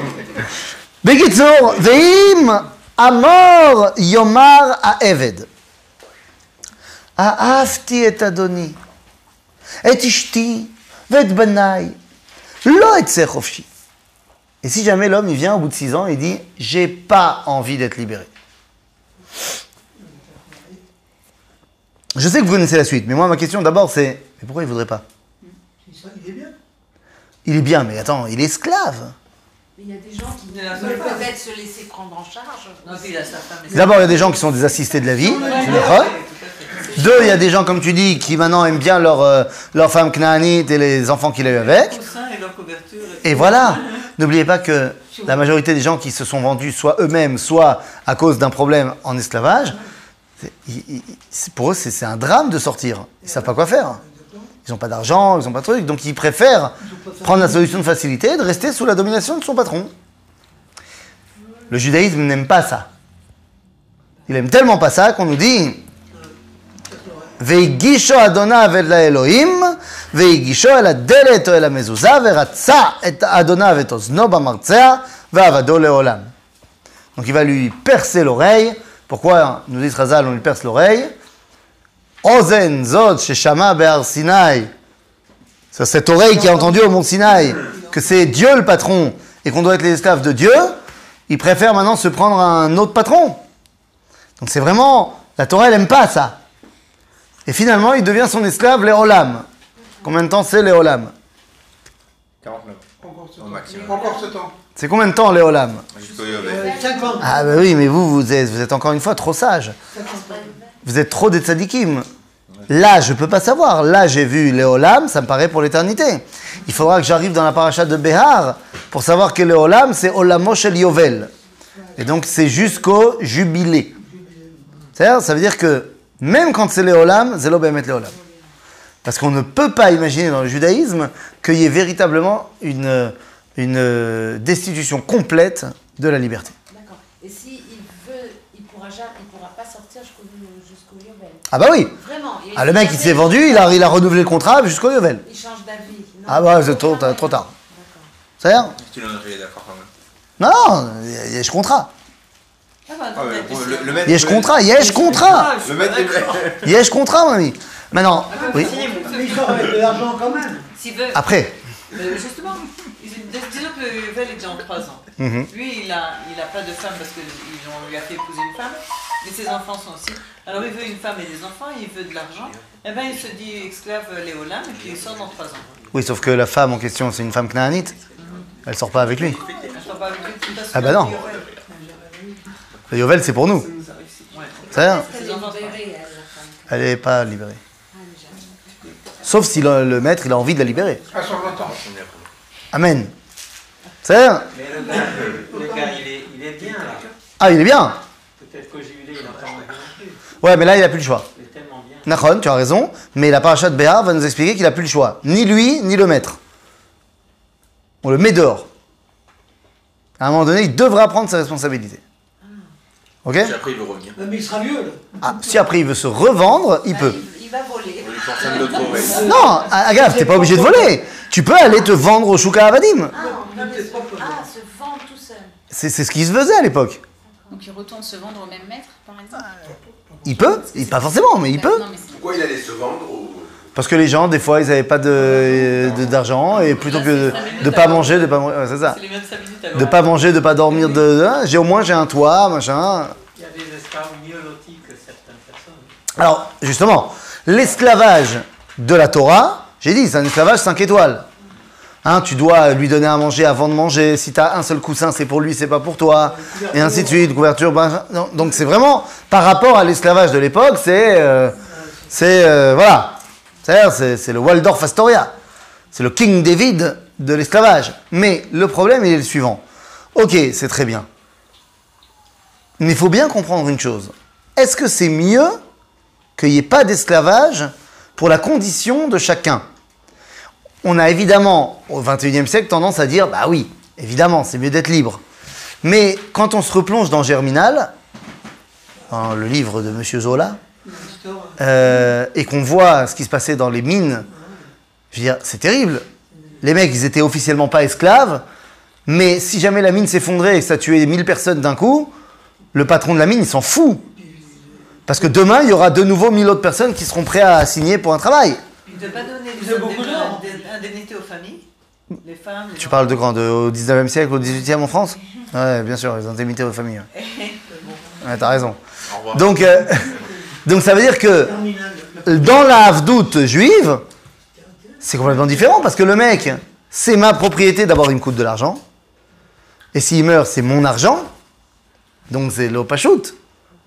Bekitsour, Veim, Amor, Yomar, Aeved. אהבתי את אדוני, את אשתי ואת בניי, לא אצא חופשי. Et si jamais l'homme il vient au bout de six ans et dit J'ai pas envie d'être libéré. Je sais que vous connaissez la suite, mais moi ma question d'abord c'est Mais pourquoi il voudrait pas C'est ça, il est bien. Il est bien, mais attends, il est esclave. Il y a des gens qui veulent peut-être se laisser prendre en charge. D'abord, il y a des gens qui sont des assistés de la vie. Deux, il y a des gens, comme tu dis, qui maintenant aiment bien leur, euh, leur femme knaanite et les enfants qu'il a eu avec. Et leur couverture. Et voilà. <laughs> N'oubliez pas que la majorité des gens qui se sont vendus, soit eux-mêmes, soit à cause d'un problème en esclavage, pour eux, c'est c'est un drame de sortir. Ils savent pas quoi faire. Ils n'ont pas d'argent, ils n'ont pas de trucs. Donc, ils préfèrent prendre la solution de facilité, de rester sous la domination de son patron. Le judaïsme n'aime pas ça. Il aime tellement pas ça qu'on nous dit והגישו אדוניו אל האלוהים, והגישו אל הדלת או אל המזוזה, ורצה את אדוניו את אוזנו במרצע, ועבדו לעולם. Donc il va lui percer l'oreille. Pourquoi, nous dit Chazal, on lui perce l'oreille Ozen zot sheshama be'ar Sinai. C'est cette oreille qui a entendu au mont Sinaï que c'est Dieu le patron et qu'on doit être les esclaves de Dieu. Il préfère maintenant se prendre un autre patron. Donc c'est vraiment, la Torah elle aime pas ça. Et finalement, il devient son esclave, Léolam. Combien de temps c'est Léolam 49. Encore 7 Au ans. maximum. Encore 7 ans. C'est combien de temps Léolam Jusqu'au Yovel. Euh, 50. Ah bah oui, mais vous, vous êtes, vous êtes encore une fois trop sage. Vous êtes trop des tzadikim. Là, je peux pas savoir. Là, j'ai vu Léolam, ça me paraît pour l'éternité. Il faudra que j'arrive dans la paracha de Behar pour savoir que Léolam, c'est Olamo Shel Yovel. Et donc, c'est jusqu'au jubilé. C'est-à-dire, ça veut dire que même quand c'est Léolam, c'est l'Obemet Léolam. Parce qu'on ne peut pas imaginer dans le judaïsme qu'il y ait véritablement une, destitution complète de la liberté. D'accord. Et s'il veut, il il pourra pas sortir jusqu'au. Ah bah oui Vraiment. Ah, le mec, il s'est vendu, il a, il a renouvelé le contrat jusqu'au Yovel. Il change d'avis. Ah bah, c'est trop, trop tard. C'est-à-dire Tu l'en as d'accord quand même. Non, il y a ce contrat. Ah bah, Ah, bon, le, le maître. Il y a ce contrat, il y a ce contrat. Le maître est Il y a ce contrat, mon ami. Maintenant, oui. Mais il sort avec de l'argent quand même. S'il veut. Après, Mais justement, disons que Yovel est déjà en 3 ans. Mhm. Lui, il a, il a pas de femme parce qu'on lui a fait épouser une femme, mais ses enfants sont aussi. Alors il veut une femme et des enfants, il veut de l'argent. Eh ben il se dit esclave Léolam et puis il sort dans 3 ans. oui, sauf que la femme en question, c'est une femme knaanite. Elle sort pas avec lui. Je sors pas avec lui, c'est parce Ah bah non. le Yovel. C'est pour nous. Ouais. C'est-à-dire, Elle est libérée, elle, la femme. elle n'est pas libérée. Sauf si le, le maître, il a envie de la libérer. À 120 ans. Amen. C'est-à-dire, Mais le gars, le gars il, est, il est bien là. ah, il est bien. Peut-être qu'au jubilé, il entend rien non plus. Ouais, mais là, il n'a plus le choix. C'est tellement bien. Nachon, tu as raison, mais la parachat de Béar va nous expliquer qu'il n'a plus le choix. Ni lui, ni le maître. On le met dehors. À un moment donné, il devra prendre ses responsabilités. Ok? Si après il veut revenir. Mais il sera vieux, là. ah, Si après il veut se revendre, il peut. Il va voler. De le. Non, Agave, t'es pas obligé de voler. Tu peux aller te vendre au Shuka Avadim. Ah, ah, se vendre tout seul. C'est ce qui se faisait à l'époque. Donc il retourne se vendre au même maître, par exemple Il peut, il- pas forcément, mais il peut. Non, mais c'est- Pourquoi il allait se vendre au... Parce que les gens, des fois, ils n'avaient pas de- de- d'argent et plutôt que de ne pas manger, de pas manger, ouais, c'est ça. C'est les mêmes 5 minutes alors. De pas manger, de pas dormir, de, de- hein, j'ai au moins j'ai un toit, machin. Il y a des esclaves mieux lotis que certaines personnes. Alors, justement, l'esclavage de la Torah, j'ai dit, c'est un esclavage 5 étoiles. Hein, tu dois lui donner à manger avant de manger. Si tu as un seul coussin, c'est pour lui, c'est pas pour toi. Et ainsi de suite, couverture. ben, donc c'est vraiment, par rapport à l'esclavage de l'époque, c'est. euh, c'est. euh, voilà. C'est le Waldorf Astoria. C'est le King David de l'esclavage. Mais le problème, il est le suivant. Ok, c'est très bien. Mais il faut bien comprendre une chose. Est-ce que c'est mieux qu'il n'y ait pas d'esclavage pour la condition de chacun On a évidemment, au XXIe siècle, tendance à dire, bah oui, évidemment, c'est mieux d'être libre. Mais quand on se replonge dans Germinal, dans le livre de M. Zola, euh, et qu'on voit ce qui se passait dans les mines, je veux dire, c'est terrible. Les mecs, ils étaient officiellement pas esclaves, mais si jamais la mine s'effondrait et que ça tuait 1000 personnes d'un coup, le patron de la mine, il s'en fout. Parce que demain, il y aura de nouveau 1000 autres personnes qui seront prêts à signer pour un travail. Il ne pas donner des indemnités aux familles. Les femmes, les Tu parles de quand de, Au 19e siècle, au 18e en France <laughs> Ouais, bien sûr, les indemnités aux familles. ouais. <laughs> Ouais, t'as raison. Donc, euh, <laughs> donc ça veut dire que dans la Havdout juive, c'est complètement différent parce que le mec, c'est ma propriété, d'abord il me coûte de l'argent. Et s'il meurt, c'est mon argent. Donc c'est l'opachut.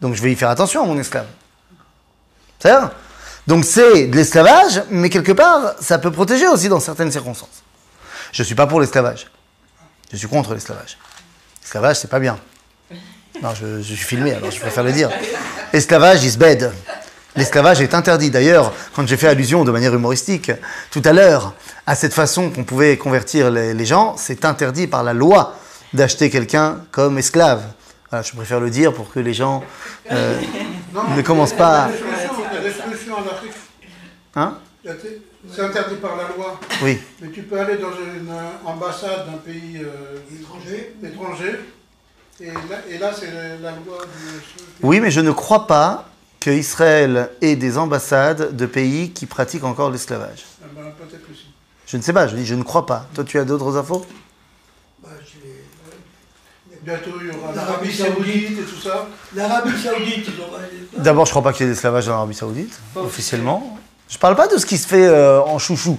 Donc je vais y faire attention à mon esclave. C'est Donc c'est de l'esclavage, mais quelque part, ça peut protéger aussi dans certaines circonstances. Je ne suis pas pour l'esclavage. Je suis contre l'esclavage. L'esclavage, c'est pas bien. Non, je, suis filmé, alors je préfère le dire. L'esclavage is bad. L'esclavage est interdit. D'ailleurs, quand j'ai fait allusion de manière humoristique tout à l'heure à cette façon qu'on pouvait convertir les gens, c'est interdit par la loi d'acheter quelqu'un comme esclave. Voilà, je préfère le dire pour que les gens euh, ne commencent pas. Il y a des solutions, il y a des solutions en Afrique. Hein C'est interdit par la loi. Oui. Mais tu peux aller dans une euh, ambassade d'un pays euh, Étranger. étranger. Et là, c'est la loi du. Oui, mais je ne crois pas que Israël ait des ambassades de pays qui pratiquent encore l'esclavage. Ah ben. Je ne sais pas, je dis je ne crois pas. Toi, tu as d'autres infos Bah, je l'ai- ouais. Bientôt il y aura L'Arabie l'Arabie Saoudite. Et tout ça. L'Arabie Saoudite, ils ont. ils- <laughs> D'abord, je crois pas qu'il y ait d'esclavage en Arabie Saoudite, officiellement. Je parle pas de ce qui se fait euh, en chouchou.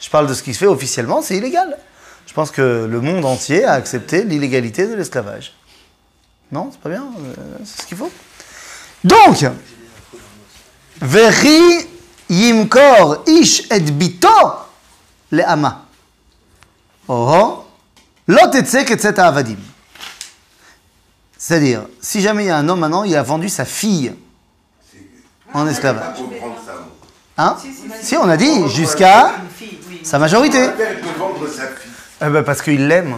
Je parle de ce qui se fait officiellement, c'est illégal. Je pense que le monde entier a accepté l'illégalité de l'esclavage. Non, c'est pas bien, euh, c'est ce qu'il faut. Donc, Veri yimkor ish et bito le ama. Oh, lot etzet avadim. C'est-à-dire, si jamais il y a un homme maintenant, il a vendu sa fille en esclavage. Hein Si, on a dit jusqu'à sa majorité. Eh ben, parce qu'il l'aime.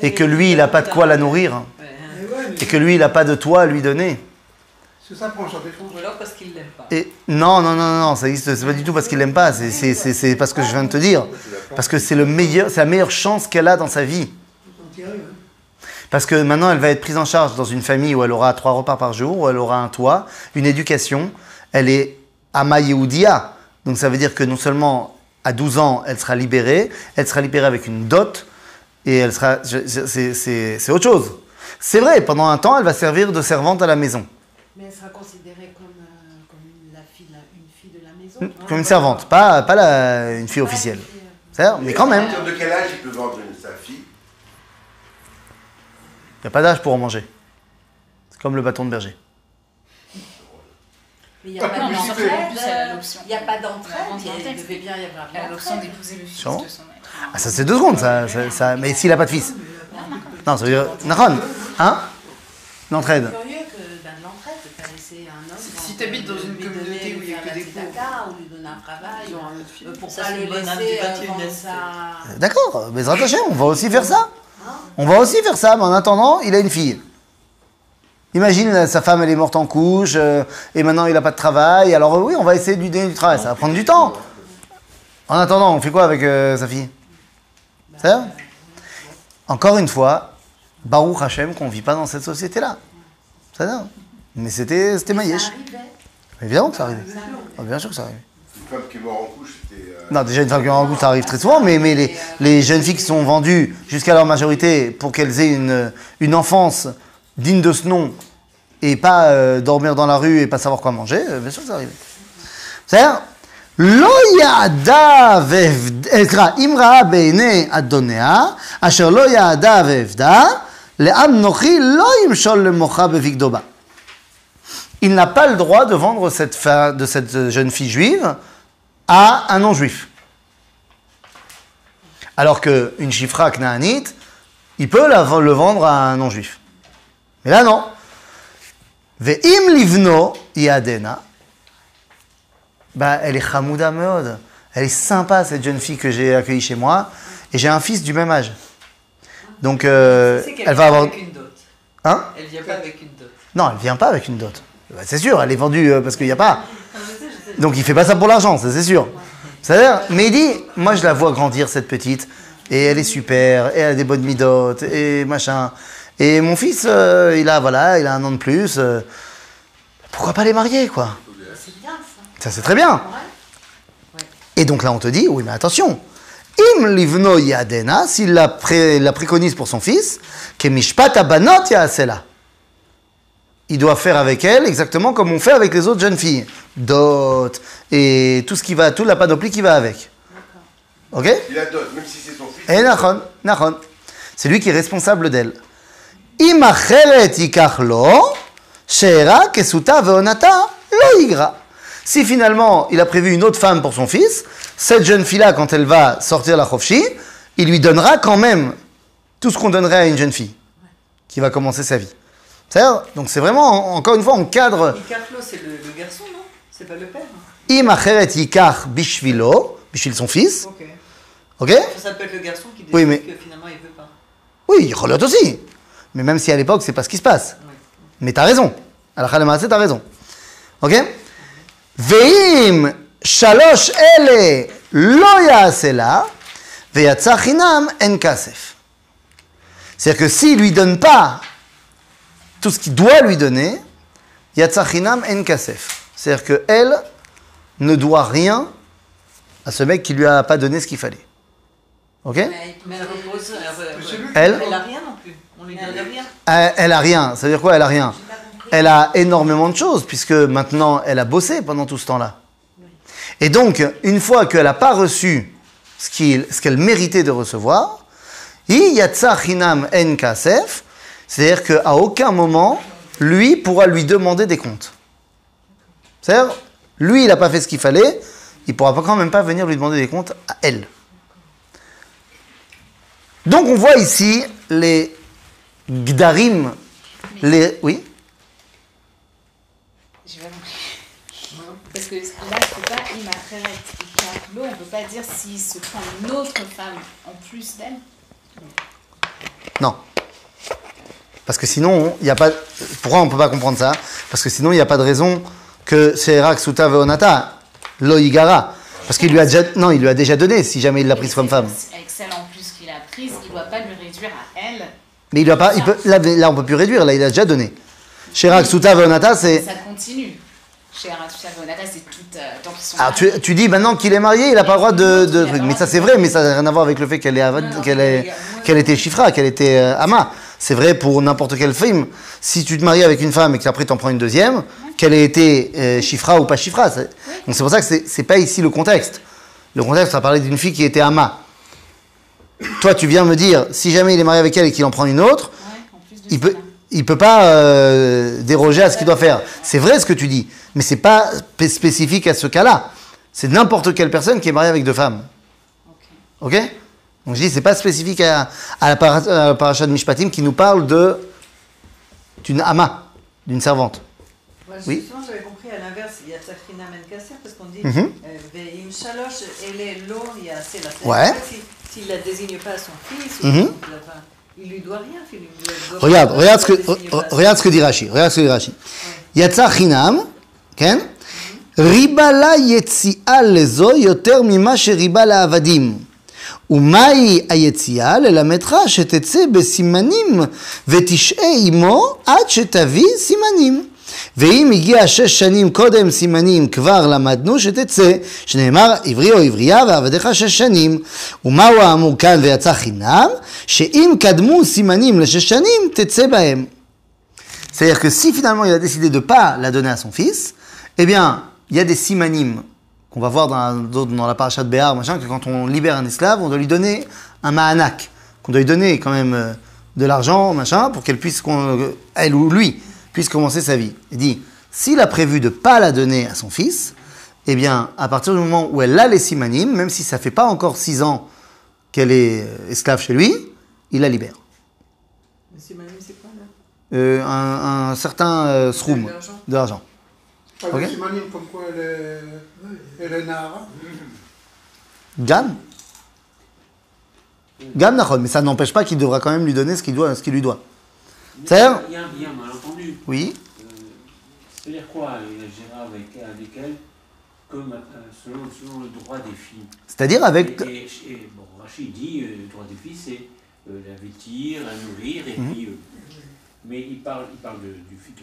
Et que lui, il n'a pas de quoi la nourrir. Et que lui, il n'a pas de toit à lui donner. C'est ça défense. Ou alors parce qu'il l'aime pas. Et non, non, non, non, ça existe. C'est pas du tout parce qu'il l'aime pas. C'est, c'est, c'est, c'est parce que je viens de te dire. Parce que c'est le meilleur, c'est la meilleure chance qu'elle a dans sa vie. ils ont tiré, hein. Parce que maintenant, elle va être prise en charge dans une famille où elle aura trois repas par jour, où elle aura un toit, une éducation. Elle est Ama Yehudia. Donc ça veut dire que non seulement à 12 ans, elle sera libérée, elle sera libérée avec une dot, et elle sera. C'est, autre chose. C'est vrai, pendant un temps, elle va servir de servante à la maison. Mais elle sera considérée comme, euh, comme la fille, la- une fille de la maison. Comme une servante, pas, pas la- une fille officielle. C'est-à-dire, mais quand À même, partir de quel âge il peut vendre une- sa fille? il n'y a pas d'âge pour en manger. C'est comme le bâton de berger. Mais il n'y a pas d'entraide. Il n'y a pas d'entraide. Il devait bien y avoir l'option d'épouser le fils Sûrement. de son maître. Ah, ça c'est deux secondes, ça, ça- ça- mais s'il n'a pas de fils. Non, ça veut dire. Nahon, hein? L'entraide. C'est curieux que ben, l'entraide, de les laisser un homme. Si- donc, t'habites dans une communauté où il y a que des pauvres. ou lui donner un travail, euh, pour Ça, pas le laisser du euh, 21e vendre siècle. sa... D'accord, mais on va aussi faire ça. On va aussi faire ça, mais en attendant, il a une fille. Imagine, sa femme, elle est morte en couche, euh, et maintenant il n'a pas de travail. Alors euh, oui, on va essayer de lui donner du travail, ça va prendre du temps. En attendant, on fait quoi avec euh, sa fille? C'est Encore une fois, Baruch Hashem qu'on ne vit pas dans cette société-là. C'est ça Mais c'était c'était Maïesh. Ça arrivait. Évidemment que ça arrive. Ah, bien sûr que ça arrive. Une femme qui est morte en couche, c'était. euh, Non, déjà une femme qui est en goût, ça arrive très souvent, mais, mais les, les jeunes filles qui sont vendues jusqu'à leur majorité pour qu'elles aient une, une enfance digne de ce nom et pas euh, dormir dans la rue et pas savoir quoi manger, euh, bien sûr que ça arrive. C'est-à-dire, לא יעדה ועבדה, סליחה, אם ראה בעיני אדוניה, אשר לא יעדה ועבדה, לעם נוחי לא ימשול למוחה בבגדו בה. Il n'a pas le droit de vendre cette, fa- de cette jeune fille juive à un non-juif. Alors qu'une chifra knaanite, il peut la- le vendre à un non-juif. Mais là, non. Ve'im livno yadena, bah, elle est chamouda meod. Elle est sympa, cette jeune fille que j'ai accueillie chez moi. Et j'ai un fils du même âge. Donc, euh, elle va vient avoir. avec une dot. Hein? Elle vient pas avec une dot. Non, elle vient pas avec une dot. Bah, c'est sûr, elle est vendue euh, parce qu'il n'y a pas. Donc il fait pas ça pour l'argent, ça c'est sûr. C'est-à-dire, mais il dit, moi je la vois grandir cette petite, et elle est super, et elle a des bonnes midotes, et machin. Et mon fils, euh, il a voilà, il a un an de plus. euh, pourquoi pas les marier, quoi? C'est bien ça. Ça c'est très bien. Et donc là on te dit, oui mais attention. Im livno yadena, s'il la, pré- la préconise pour son fils, que mishpat abanot yaasela. Il doit faire avec elle exactement comme on fait avec les autres jeunes filles. Dot et tout ce qui va, toute la panoplie qui va avec. Ok Il la donne, même si c'est son fils. Et nachon, nachon. C'est lui qui est responsable d'elle. Si finalement il a prévu une autre femme pour son fils, cette jeune fille-là, quand elle va sortir la chofshi, il lui donnera quand même tout ce qu'on donnerait à une jeune fille qui va commencer sa vie. C'est-à-dire, donc c'est vraiment, encore une fois, on cadre. Icarlo, c'est le, le garçon, non? C'est pas le père? Im acheret yikach bishvilo, bishvil son fils. Ok. Ok? Ça être le garçon qui décide Oui, mais- que finalement il veut pas. Oui, relote aussi. Mais même si à l'époque, c'est pas ce qui se passe. Mais t'as raison. Alors, Khalemase, t'as raison. Ok? Veim shalosh ele lo yaasela, veyatsa chinam en kasef. C'est-à-dire que s'il lui donne pas tout ce qu'il doit lui donner, yatsa chinam en kasef. C'est-à-dire qu'elle ne doit rien à ce mec qui lui a pas donné ce qu'il fallait. Ok Mais elle repose. Elle, a rien non plus. On lui donne rien. Elle, elle a rien. Ça veut dire quoi Elle a rien. Elle a énormément de choses puisque maintenant elle a bossé pendant tout ce temps-là. Et donc, une fois qu'elle n'a pas reçu ce qu'elle méritait de recevoir, yatsa chinam en kasef, c'est-à-dire qu'à aucun moment, lui pourra lui demander des comptes. C'est-à-dire, lui, il n'a pas fait ce qu'il fallait, il ne pourra pas, quand même pas venir lui demander des comptes à elle. Donc, on voit ici les gdarim, les... Oui? J'ai pas compris. Parce que là, c'est pas imacheret, ikaklo, on peut pas dire s'il se prend une autre femme en plus d'elle. Non. Parce que sinon, il n'y a pas. Pourquoi on ne peut pas comprendre ça? Parce que sinon, il n'y a pas de raison que Serak Suta Veonata, Loïgara. Parce qu'il lui a déjà. Non, il lui a déjà donné si jamais il l'a prise comme femme. Celle en plus qu'il a prise, il doit pas lui réduire à elle. Mais il doit pas. Il peut, là, là, on peut plus réduire. Là, il a déjà donné. Sherak Suta Veonata, c'est. Ça continue. Euh, mariés. tu, tu dis maintenant qu'il est marié, il n'a pas le droit de. de mais ça, c'est vrai, mais ça n'a rien à voir avec le fait qu'elle qu'elle était Chifra, qu'elle était euh, Ama. C'est vrai pour n'importe quel film. Si tu te maries avec une femme et qu'après tu en prends une deuxième, qu'elle ait été euh, Chifra ou pas Chifra. Donc c'est pour ça que c'est, pas ici le contexte. Le contexte, ça parlait d'une fille qui était Ama. Toi, tu viens me dire, si jamais il est marié avec elle et qu'il en prend une autre, il peut, il peut pas euh, déroger à ce qu'il doit faire. C'est vrai ce que tu dis, mais c'est pas spé- spécifique à ce cas-là. C'est n'importe quelle personne qui est mariée avec deux femmes. Ok? Donc je dis, c'est pas spécifique à, à la euh, paracha de Mishpatim qui nous parle d'une ama, d'une servante. Oui. Justement, j'avais compris à l'inverse, il y a Tafrina Menkasser, parce qu'on dit mhm. euh, Veim Shalosh, elle est l'or, il y a assez la Ouais. S'il ne la désigne pas à son fils, mm -hmm. il lui doit rien. Lui doit regarde, rien, regarde, ce que, regarde ce que dit Rashi. Regarde ce que dit Rashi. Yatsa Ken? Ribala Yetzi'a lezo yoter mima Sheribala avadim לעבדים. ומהי היציאה? ללמדך שתצא בסימנים ותשעה עמו עד שתביא סימנים. ואם הגיע שש שנים קודם סימנים כבר למדנו שתצא, שנאמר עברי או עברייה ועבדיך שש שנים. ומהו האמור כאן ויצא חינם? שאם קדמו סימנים לשש שנים תצא בהם. C'est-à-dire que si finalement il a décidé de ne pas la donner à son fils, eh bien, il y a des simanim qu'on va voir dans la, dans la paracha de Béar, machin, que quand on libère un esclave, on doit lui donner un ma'anak, qu'on doit lui donner quand même euh, de l'argent, machin, pour qu'elle puisse, euh, elle ou lui, puisse commencer sa vie. Il dit, s'il a prévu de ne pas la donner à son fils, eh bien, à partir du moment où elle a les simanim, même si ça fait pas encore six ans qu'elle est euh, esclave chez lui, il la libère. C'est quoi là? Euh, un, un certain euh, sroum De l'argent. de l'argent. Avec Ok. Simanine, comme quoi elle est, elle est Nahara. Gan Gan, Nahon, mais ça n'empêche pas qu'il devra quand même lui donner ce qu'il doit, ce qu'il lui doit. Il y a un malentendu. Oui. Euh, C'est-à-dire quoi Il agira avec, avec elle comme euh, selon, selon le droit des filles. C'est-à-dire avec. Et, et- et, bon, Rachid dit euh, le droit des filles, c'est euh, la vêtir, la nourrir, et Mhm. puis. euh, mais il parle, il parle de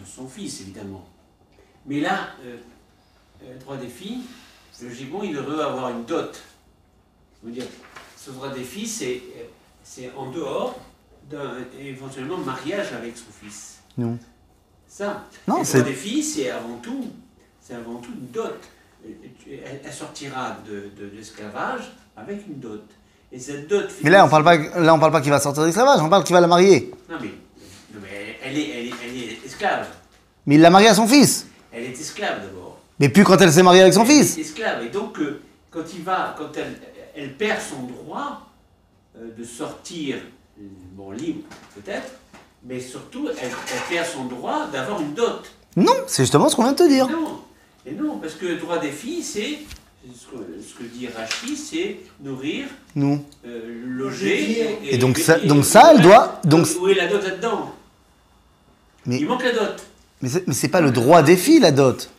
son fils, évidemment. Mais là, euh, euh, le droit des filles, logiquement, il devrait avoir une dot. Je veux dire, ce droit des filles, c'est euh, c'est en dehors d'un éventuellement mariage avec son fils. Non. Ça. Non, le droit des filles, c'est avant tout, c'est avant tout une dot. Euh, Elle, sortira de, de l'esclavage avec une dot. Et cette dot. Mais là, on parle pas, là, on parle pas qu'il va sortir d'esclavage, on parle qu'il va la marier. Non mais, non, mais elle, est, elle, est, elle est esclave. Mais il l'a mariée à son fils. Elle est esclave d'abord. Mais plus quand elle s'est mariée avec son Elle fils. est esclave. Et donc, euh, quand il va, quand elle, elle perd son droit euh, de sortir, euh, bon, libre peut-être, mais surtout, elle, elle perd son droit d'avoir une dot. Non, c'est justement ce qu'on vient de te dire. Non, et non, parce que le droit des filles, c'est ce que, ce que dit Rachid, c'est nourrir, Nous. euh, loger. Et donc ça- donc ça, elle doit- donc- Où est la dot là-dedans? Mais, Il manque la dot. Mais c'est pas le droit des filles, la dot.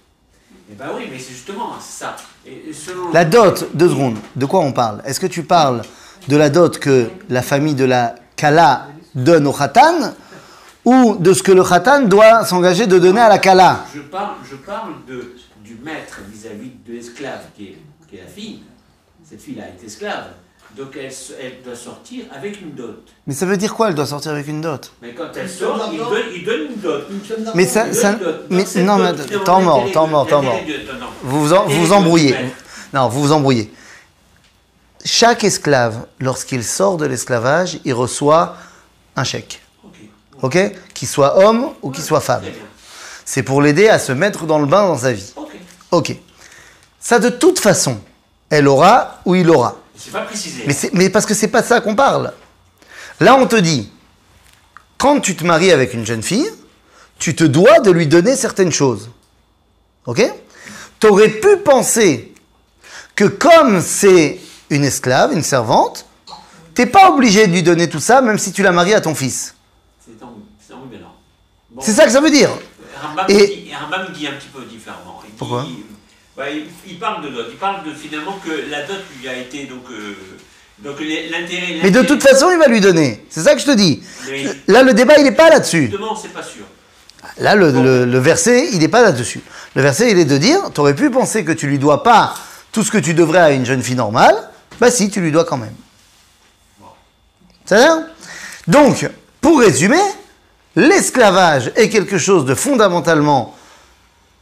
Eh ben oui, mais c'est justement ça. Et selon La dot, deux secondes, de quoi on parle? Est-ce que tu parles de la dot que la famille de la Kala donne au Khatan ou de ce que le Khatan doit s'engager de donner à la Kala? Je parle, je parle de, du maître vis-à-vis de l'esclave qui est, qui est la fille. Cette fille-là est esclave. Donc elle, doit sortir avec une dot. Mais ça veut dire quoi Elle doit sortir avec une dot? Mais quand elle sort, il donne, il donne une dot. Mais ça, une dot. mais non, mais dot, temps mort, de- mort, temps mort. Vous vous, en- embrouillez. Non, vous vous embrouillez. Chaque esclave, lorsqu'il sort de l'esclavage, il reçoit un chèque. Ok. Ok? Qu'il soit homme ou qu'il soit femme. C'est pour l'aider à se mettre dans le bain dans sa vie. Ok. Ok. Ça, de toute façon, elle aura ou il aura. C'est pas précisé. Mais, parce que c'est pas de ça qu'on parle. Là, on te dit, quand tu te maries avec une jeune fille, tu te dois de lui donner certaines choses. Ok? Tu aurais pu penser que comme c'est une esclave, une servante, t'es pas obligé de lui donner tout ça, même si tu la maries à ton fils. C'est en-. Bon. Ça que ça veut dire. Rambam, Et- dit, Rambam dit un petit peu différemment. Il dit- Pourquoi bah, il, il parle de dot. Il parle de finalement que la dot lui a été donc. euh, donc l'intérêt. Mais de toute façon, il va lui donner. C'est ça que je te dis. Mais Là, le débat, il n'est pas là-dessus. justement, c'est pas sûr. Là, le, le- le verset, il n'est pas là-dessus. Le verset, il est de dire, tu aurais pu penser que tu lui dois pas tout ce que tu devrais à une jeune fille normale. Bah si, tu lui dois quand même. C'est ça Donc, pour résumer, l'esclavage est quelque chose de fondamentalement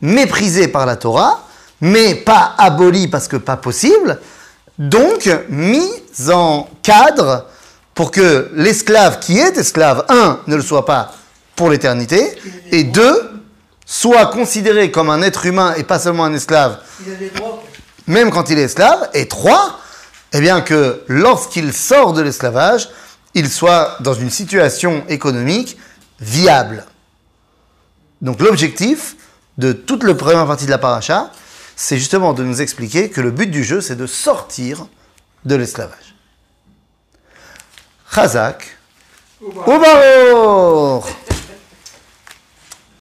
méprisé par la Torah, mais pas aboli parce que pas possible, donc mis en cadre pour que l'esclave qui est esclave, un, ne le soit pas pour l'éternité, et deux, soit considéré comme un être humain et pas seulement un esclave, même quand il est esclave, et trois, eh bien que lorsqu'il sort de l'esclavage, il soit dans une situation économique viable. Donc l'objectif de toute la première partie de la paracha, c'est justement de nous expliquer que le but du jeu, c'est de sortir de l'esclavage. Chazak,